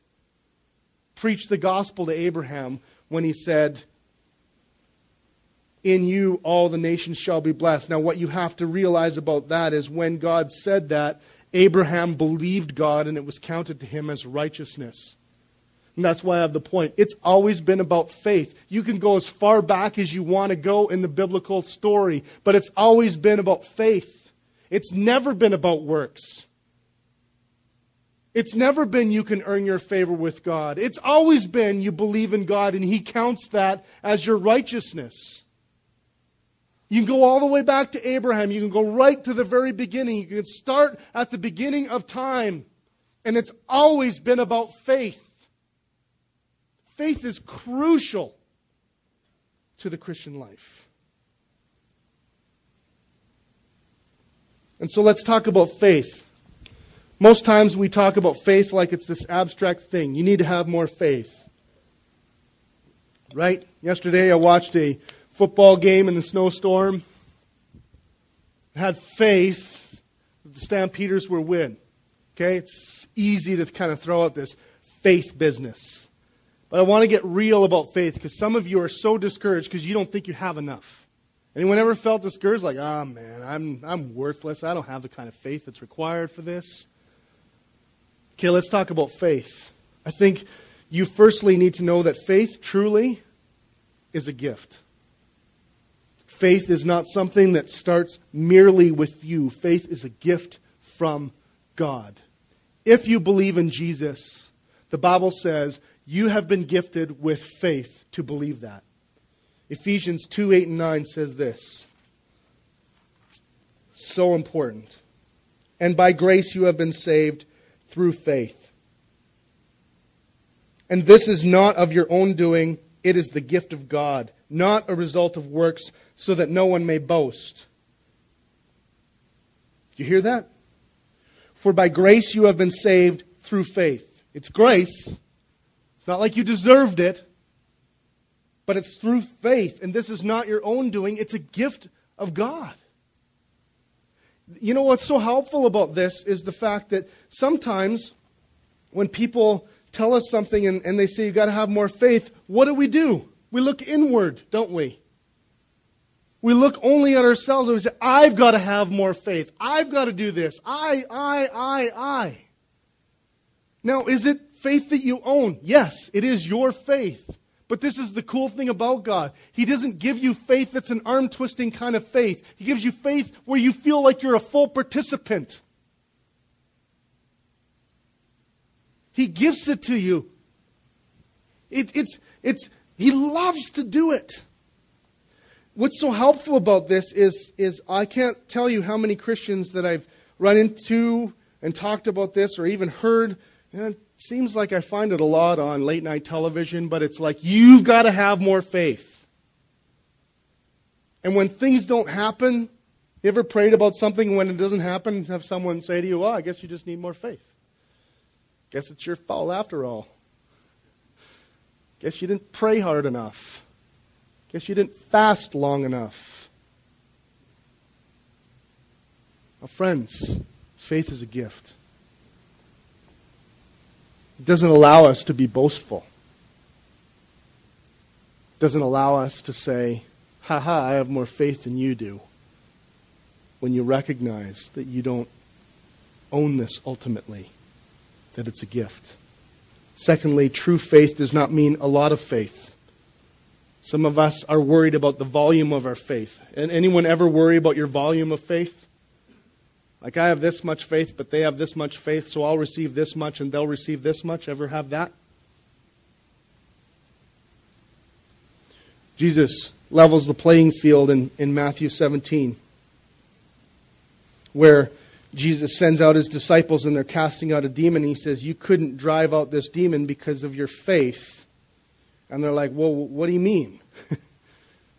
preached the gospel to Abraham when he said, In you all the nations shall be blessed. Now, what you have to realize about that is when God said that, Abraham believed God and it was counted to him as righteousness. And that's why I have the point. It's always been about faith. You can go as far back as you want to go in the biblical story, but it's always been about faith. It's never been about works. It's never been you can earn your favor with God. It's always been you believe in God and He counts that as your righteousness. You can go all the way back to Abraham. You can go right to the very beginning. You can start at the beginning of time. And it's always been about faith. Faith is crucial to the Christian life. And so let's talk about faith. Most times we talk about faith like it's this abstract thing. You need to have more faith. Right? Yesterday I watched a football game in the snowstorm. I had faith that the Stampeders would win. Okay? It's easy to kind of throw out this faith business. But I want to get real about faith because some of you are so discouraged because you don't think you have enough. Anyone ever felt discouraged? Like, oh man, I'm, I'm worthless. I don't have the kind of faith that's required for this. Okay, let's talk about faith. I think you firstly need to know that faith truly is a gift. Faith is not something that starts merely with you, faith is a gift from God. If you believe in Jesus, the Bible says you have been gifted with faith to believe that. Ephesians 2 8 and 9 says this. So important. And by grace you have been saved through faith. And this is not of your own doing, it is the gift of God, not a result of works, so that no one may boast. Do you hear that? For by grace you have been saved through faith. It's grace. It's not like you deserved it, but it's through faith. And this is not your own doing, it's a gift of God. You know what's so helpful about this is the fact that sometimes when people tell us something and, and they say you've got to have more faith, what do we do? We look inward, don't we? We look only at ourselves and we say, I've got to have more faith. I've got to do this. I, I, I, I. Now, is it faith that you own. Yes, it is your faith. But this is the cool thing about God. He doesn't give you faith that's an arm twisting kind of faith. He gives you faith where you feel like you're a full participant. He gives it to you. It, it's, it's, he loves to do it. What's so helpful about this is, is I can't tell you how many Christians that I've run into and talked about this or even heard. And seems like I find it a lot on late night television, but it's like you've got to have more faith. And when things don't happen, you ever prayed about something when it doesn't happen, have someone say to you, Well, I guess you just need more faith. Guess it's your fault after all. Guess you didn't pray hard enough. Guess you didn't fast long enough. Well, friends, faith is a gift. It doesn't allow us to be boastful. It doesn't allow us to say, ha ha, I have more faith than you do. When you recognize that you don't own this ultimately, that it's a gift. Secondly, true faith does not mean a lot of faith. Some of us are worried about the volume of our faith. And anyone ever worry about your volume of faith? Like, I have this much faith, but they have this much faith, so I'll receive this much and they'll receive this much. Ever have that? Jesus levels the playing field in, in Matthew 17, where Jesus sends out his disciples and they're casting out a demon. he says, You couldn't drive out this demon because of your faith. And they're like, Well, what do you mean? [laughs]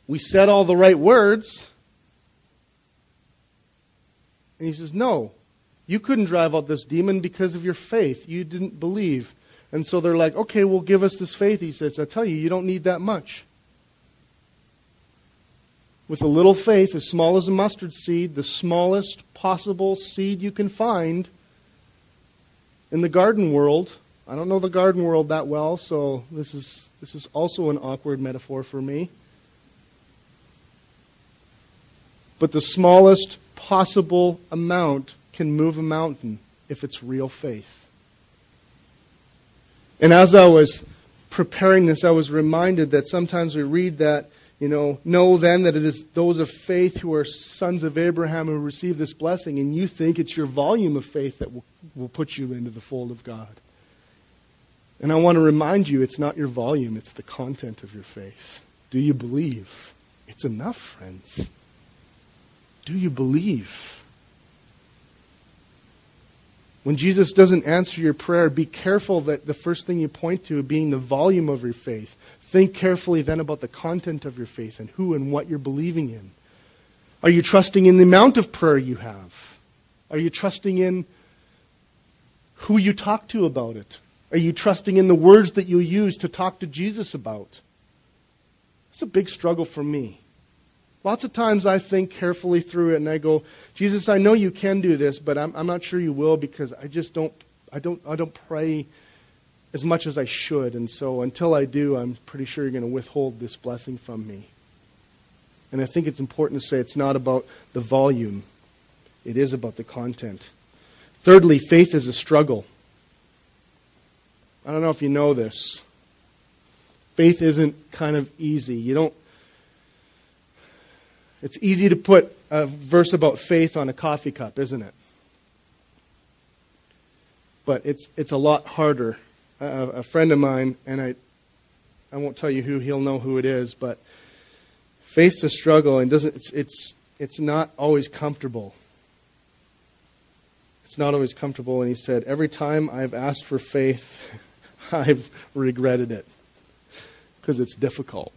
we said all the right words. And he says, No, you couldn't drive out this demon because of your faith. You didn't believe. And so they're like, Okay, well, give us this faith. He says, I tell you, you don't need that much. With a little faith, as small as a mustard seed, the smallest possible seed you can find in the garden world, I don't know the garden world that well, so this is, this is also an awkward metaphor for me. But the smallest possible amount can move a mountain if it's real faith. And as I was preparing this, I was reminded that sometimes we read that, you know, know then that it is those of faith who are sons of Abraham who receive this blessing, and you think it's your volume of faith that will, will put you into the fold of God. And I want to remind you it's not your volume, it's the content of your faith. Do you believe? It's enough, friends. Do you believe? When Jesus doesn't answer your prayer, be careful that the first thing you point to being the volume of your faith. Think carefully then about the content of your faith and who and what you're believing in. Are you trusting in the amount of prayer you have? Are you trusting in who you talk to about it? Are you trusting in the words that you use to talk to Jesus about? It's a big struggle for me. Lots of times I think carefully through it and I go, Jesus, I know you can do this, but I'm, I'm not sure you will because I just don't, I don't, I don't pray as much as I should. And so until I do, I'm pretty sure you're going to withhold this blessing from me. And I think it's important to say it's not about the volume, it is about the content. Thirdly, faith is a struggle. I don't know if you know this. Faith isn't kind of easy. You don't. It's easy to put a verse about faith on a coffee cup, isn't it? But it's it's a lot harder. A, a friend of mine, and I, I won't tell you who. He'll know who it is. But faith's a struggle, and doesn't. It's it's it's not always comfortable. It's not always comfortable. And he said, every time I've asked for faith. [laughs] I've regretted it because it's difficult.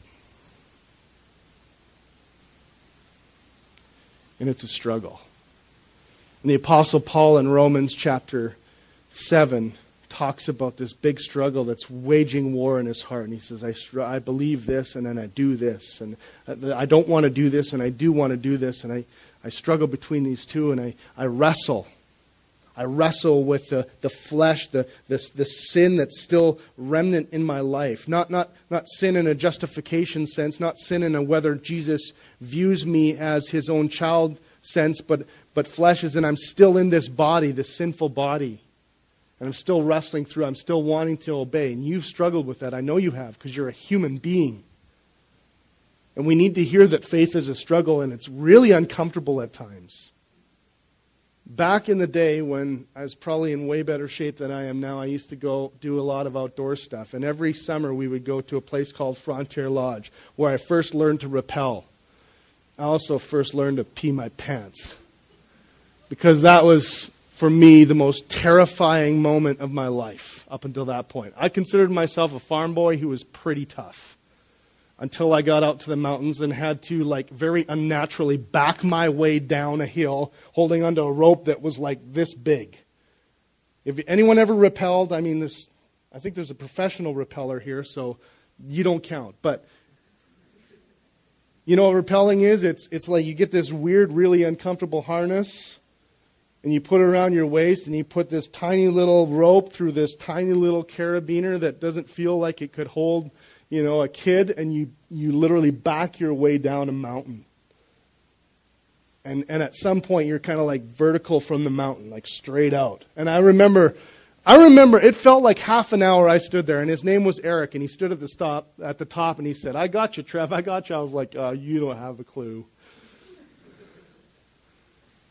And it's a struggle. And the Apostle Paul in Romans chapter 7 talks about this big struggle that's waging war in his heart. And he says, I, str- I believe this and then I do this. And uh, I don't want to do this and I do want to do this. And I, I struggle between these two and I, I wrestle. I wrestle with the, the flesh, the, the, the sin that's still remnant in my life. Not, not, not sin in a justification sense, not sin in a whether Jesus views me as his own child sense, but, but flesh is in I'm still in this body, this sinful body. And I'm still wrestling through, I'm still wanting to obey. And you've struggled with that. I know you have, because you're a human being. And we need to hear that faith is a struggle, and it's really uncomfortable at times back in the day when I was probably in way better shape than I am now, I used to go do a lot of outdoor stuff. And every summer we would go to a place called Frontier Lodge where I first learned to rappel. I also first learned to pee my pants. Because that was, for me, the most terrifying moment of my life up until that point. I considered myself a farm boy who was pretty tough until I got out to the mountains and had to, like, very unnaturally back my way down a hill holding onto a rope that was like this big. If anyone ever rappelled, I mean, there's, I think there's a professional rappeller here, so you don't count. But you know what rappelling is? It's, it's like you get this weird, really uncomfortable harness, and you put it around your waist, and you put this tiny little rope through this tiny little carabiner that doesn't feel like it could hold you know, a kid and you, you literally back your way down a mountain. And, and at some point you're kind of like vertical from the mountain, like straight out. And I remember, I remember it felt like half an hour I stood there and his name was Eric and he stood at the stop, at the top and he said, I got you, Trev, I got you. I was like, uh, you don't have a clue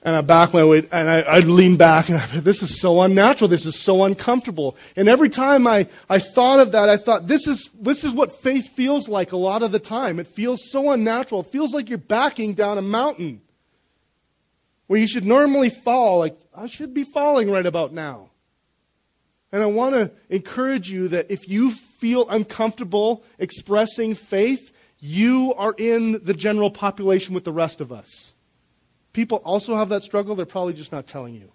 and I back my way, and I, I'd lean back, and I, this is so unnatural. This is so uncomfortable. And every time I, I thought of that, I thought, this is, this is what faith feels like a lot of the time. It feels so unnatural. It feels like you're backing down a mountain where you should normally fall. Like, I should be falling right about now. And I want to encourage you that if you feel uncomfortable expressing faith, you are in the general population with the rest of us. People also have that struggle, they're probably just not telling you.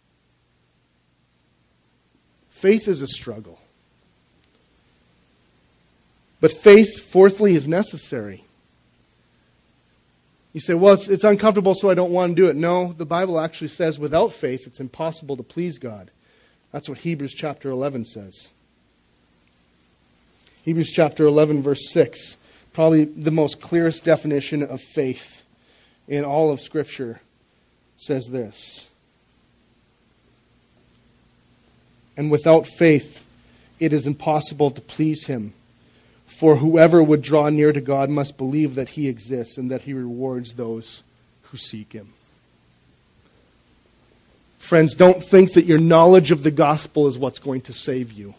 Faith is a struggle. But faith, fourthly, is necessary. You say, well, it's, it's uncomfortable, so I don't want to do it. No, the Bible actually says without faith, it's impossible to please God. That's what Hebrews chapter 11 says. Hebrews chapter 11, verse 6, probably the most clearest definition of faith in all of Scripture, says this. And without faith, it is impossible to please Him. For whoever would draw near to God must believe that He exists and that He rewards those who seek Him. Friends, don't think that your knowledge of the gospel is what's going to save you.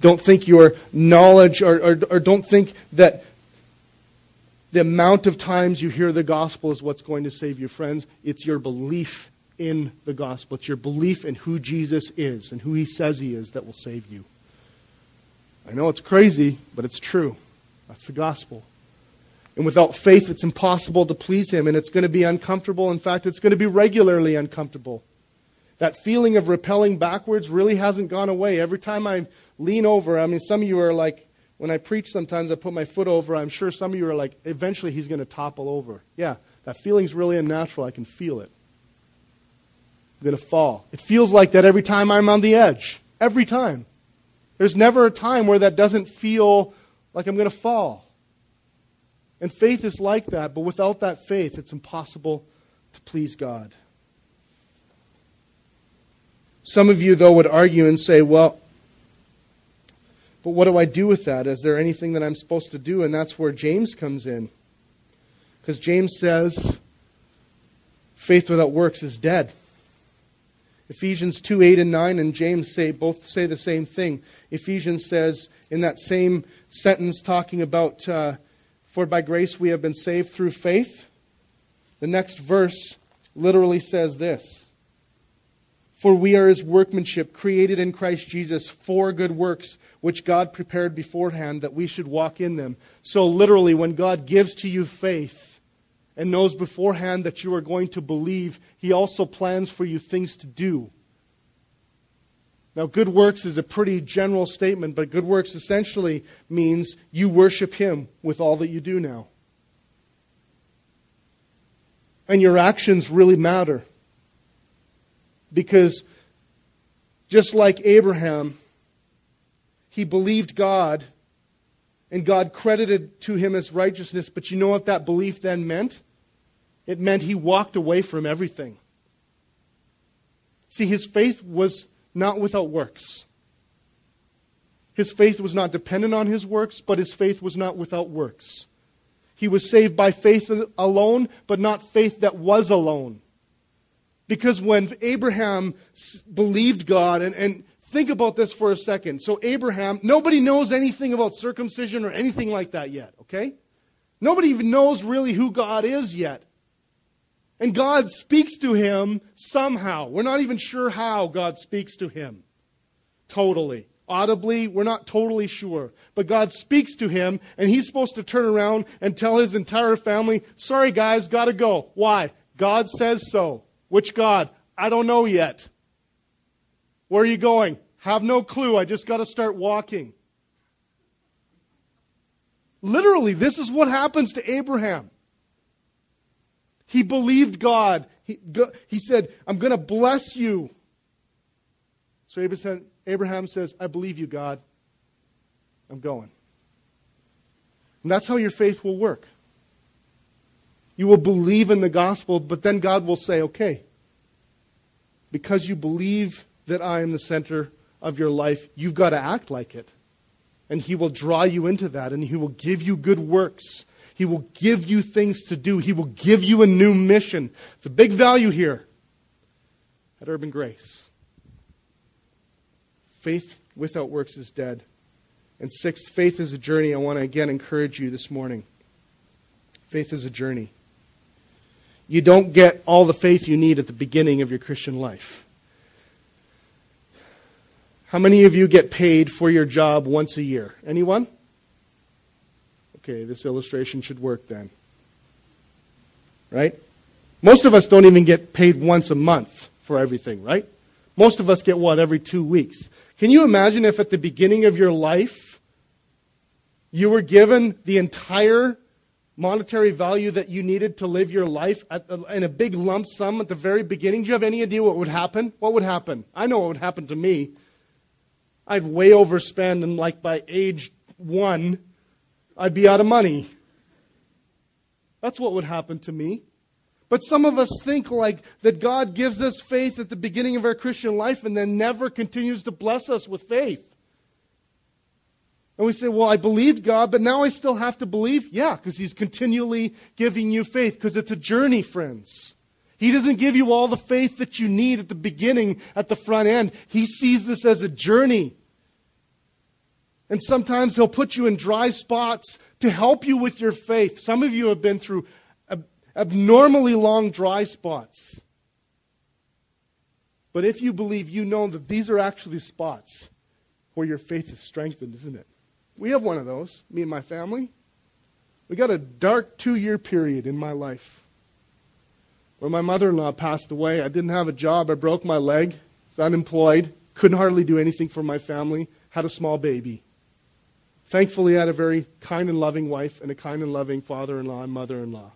Don't think your knowledge, or, or, or, don't think that the amount of times you hear the gospel is what's going to save you, friends. It's your belief in the gospel. It's your belief in who Jesus is and who he says he is that will save you. I know it's crazy, but it's true. That's the gospel. And without faith, it's impossible to please him, and it's going to be uncomfortable. In fact, it's going to be regularly uncomfortable. That feeling of rappelling backwards really hasn't gone away. Every time I lean over, I mean, some of you are like, when I preach, sometimes I put my foot over. I'm sure some of you are like, eventually he's going to topple over. Yeah, that feeling's really unnatural. I can feel it. I'm going to fall. It feels like that every time I'm on the edge. Every time. There's never a time where that doesn't feel like I'm going to fall. And faith is like that, but without that faith, it's impossible to please God. Some of you, though, would argue and say, well, but what do I do with that? Is there anything that I'm supposed to do? And that's where James comes in. Because James says, faith without works is dead. Ephesians 2 8 and 9 and James say both say the same thing. Ephesians says in that same sentence, talking about, uh, for by grace we have been saved through faith. The next verse literally says this For we are his workmanship, created in Christ Jesus for good works, which God prepared beforehand that we should walk in them. So, literally, when God gives to you faith, and knows beforehand that you are going to believe, He also plans for you things to do. Now, good works is a pretty general statement, but good works essentially means you worship Him with all that you do now. And your actions really matter. Because just like Abraham, he believed God and God credited to him as righteousness. But you know what that belief then meant? It meant he walked away from everything. See, his faith was not without works. His faith was not dependent on his works, but his faith was not without works. He was saved by faith alone, but not faith that was alone. Because when Abraham believed God and, and Think about this for a second. So, Abraham, nobody knows anything about circumcision or anything like that yet, okay? Nobody even knows really who God is yet. And God speaks to him somehow. We're not even sure how God speaks to him. Totally. Audibly, we're not totally sure. But God speaks to him, and he's supposed to turn around and tell his entire family, sorry guys, gotta go. Why? God says so. Which God? I don't know yet. Where are you going? Have no clue. I just got to start walking. Literally, this is what happens to Abraham. He believed God. He, he said, I'm going to bless you. So Abraham says, I believe you, God. I'm going. And that's how your faith will work. You will believe in the gospel, but then God will say, okay, because you believe that I am the center of your life, you've got to act like it. And He will draw you into that, and He will give you good works. He will give you things to do. He will give you a new mission. It's a big value here at Urban Grace. Faith without works is dead. And sixth, faith is a journey. I want to again encourage you this morning. Faith is a journey. You don't get all the faith you need at the beginning of your Christian life. How many of you get paid for your job once a year? Anyone? Okay, this illustration should work then. right? Most of us don't even get paid once a month for everything, right? Most of us get what, every two weeks? Can you imagine if at the beginning of your life you were given the entire monetary value that you needed to live your life the, in a big lump sum at the very beginning? Do you have any idea what would happen? What would happen? I know what would happen to me. I'd way overspend, and like by age one, I'd be out of money. That's what would happen to me. But some of us think like that God gives us faith at the beginning of our Christian life and then never continues to bless us with faith. And we say, well, I believed God, but now I still have to believe? Yeah, because He's continually giving you faith, because it's a journey, friends. He doesn't give you all the faith that you need at the beginning, at the front end. He sees this as a journey. And sometimes He'll put you in dry spots to help you with your faith. Some of you have been through ab- abnormally long dry spots. But if you believe, you know that these are actually spots where your faith is strengthened, isn't it? We have one of those, me and my family. We got a dark two year period in my life where my mother in law passed away. I didn't have a job. I broke my leg, was unemployed, couldn't hardly do anything for my family, had a small baby. Thankfully, I had a very kind and loving wife and a kind and loving father in law and mother in law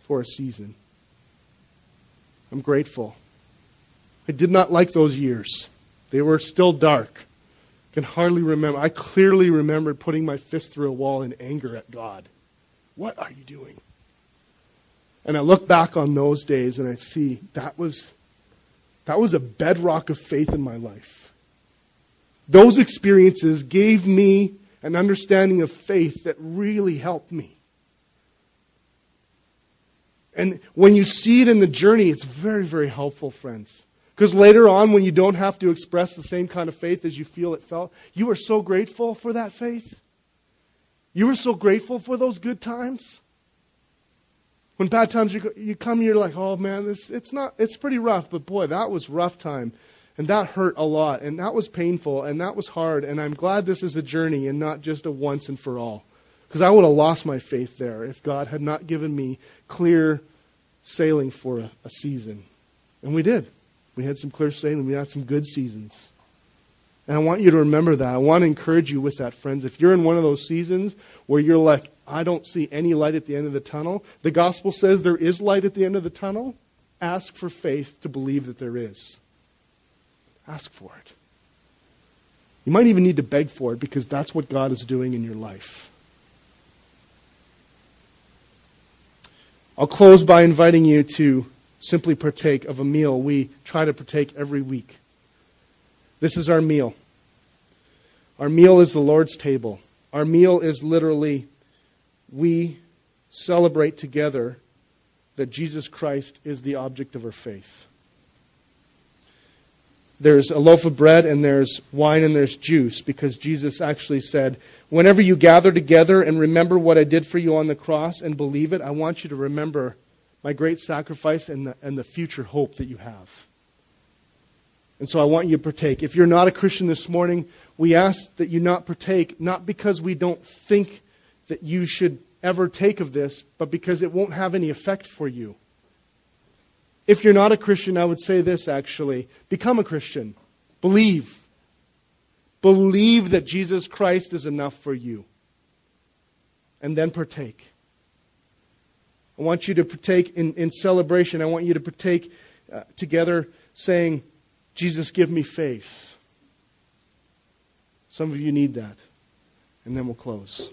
for a season. I'm grateful. I did not like those years, they were still dark can hardly remember. I clearly remember putting my fist through a wall in anger at God. What are you doing? And I look back on those days and I see that was that was a bedrock of faith in my life. Those experiences gave me an understanding of faith that really helped me. And when you see it in the journey, it's very, very helpful, friends. Because later on, when you don't have to express the same kind of faith as you feel it felt, you are so grateful for that faith. You are so grateful for those good times. When bad times you, you come, you're like, oh man, this, it's not, it's pretty rough, but boy, that was rough time. And that hurt a lot, and that was painful, and that was hard, and I'm glad this is a journey and not just a once and for all. Because I would have lost my faith there if God had not given me clear sailing for a, a season. And we did. We had some clear sailing. We had some good seasons. And I want you to remember that. I want to encourage you with that, friends. If you're in one of those seasons where you're like, I don't see any light at the end of the tunnel, the gospel says there is light at the end of the tunnel. Ask for faith to believe that there is. Ask for it. You might even need to beg for it because that's what God is doing in your life. I'll close by inviting you to simply partake of a meal we try to partake every week. This is our meal. Our meal is the Lord's table. Our meal is literally we celebrate together that Jesus Christ is the object of our faith. There's a loaf of bread and there's wine and there's juice because Jesus actually said, Whenever you gather together and remember what I did for you on the cross and believe it, I want you to remember my great sacrifice and the, and the future hope that you have. And so I want you to partake. If you're not a Christian this morning, we ask that you not partake, not because we don't think that you should ever take of this, but because it won't have any effect for you. If you're not a Christian, I would say this actually become a Christian. Believe. Believe that Jesus Christ is enough for you. And then partake. I want you to partake in, in celebration. I want you to partake uh, together saying, Jesus, give me faith. Some of you need that. And then we'll close.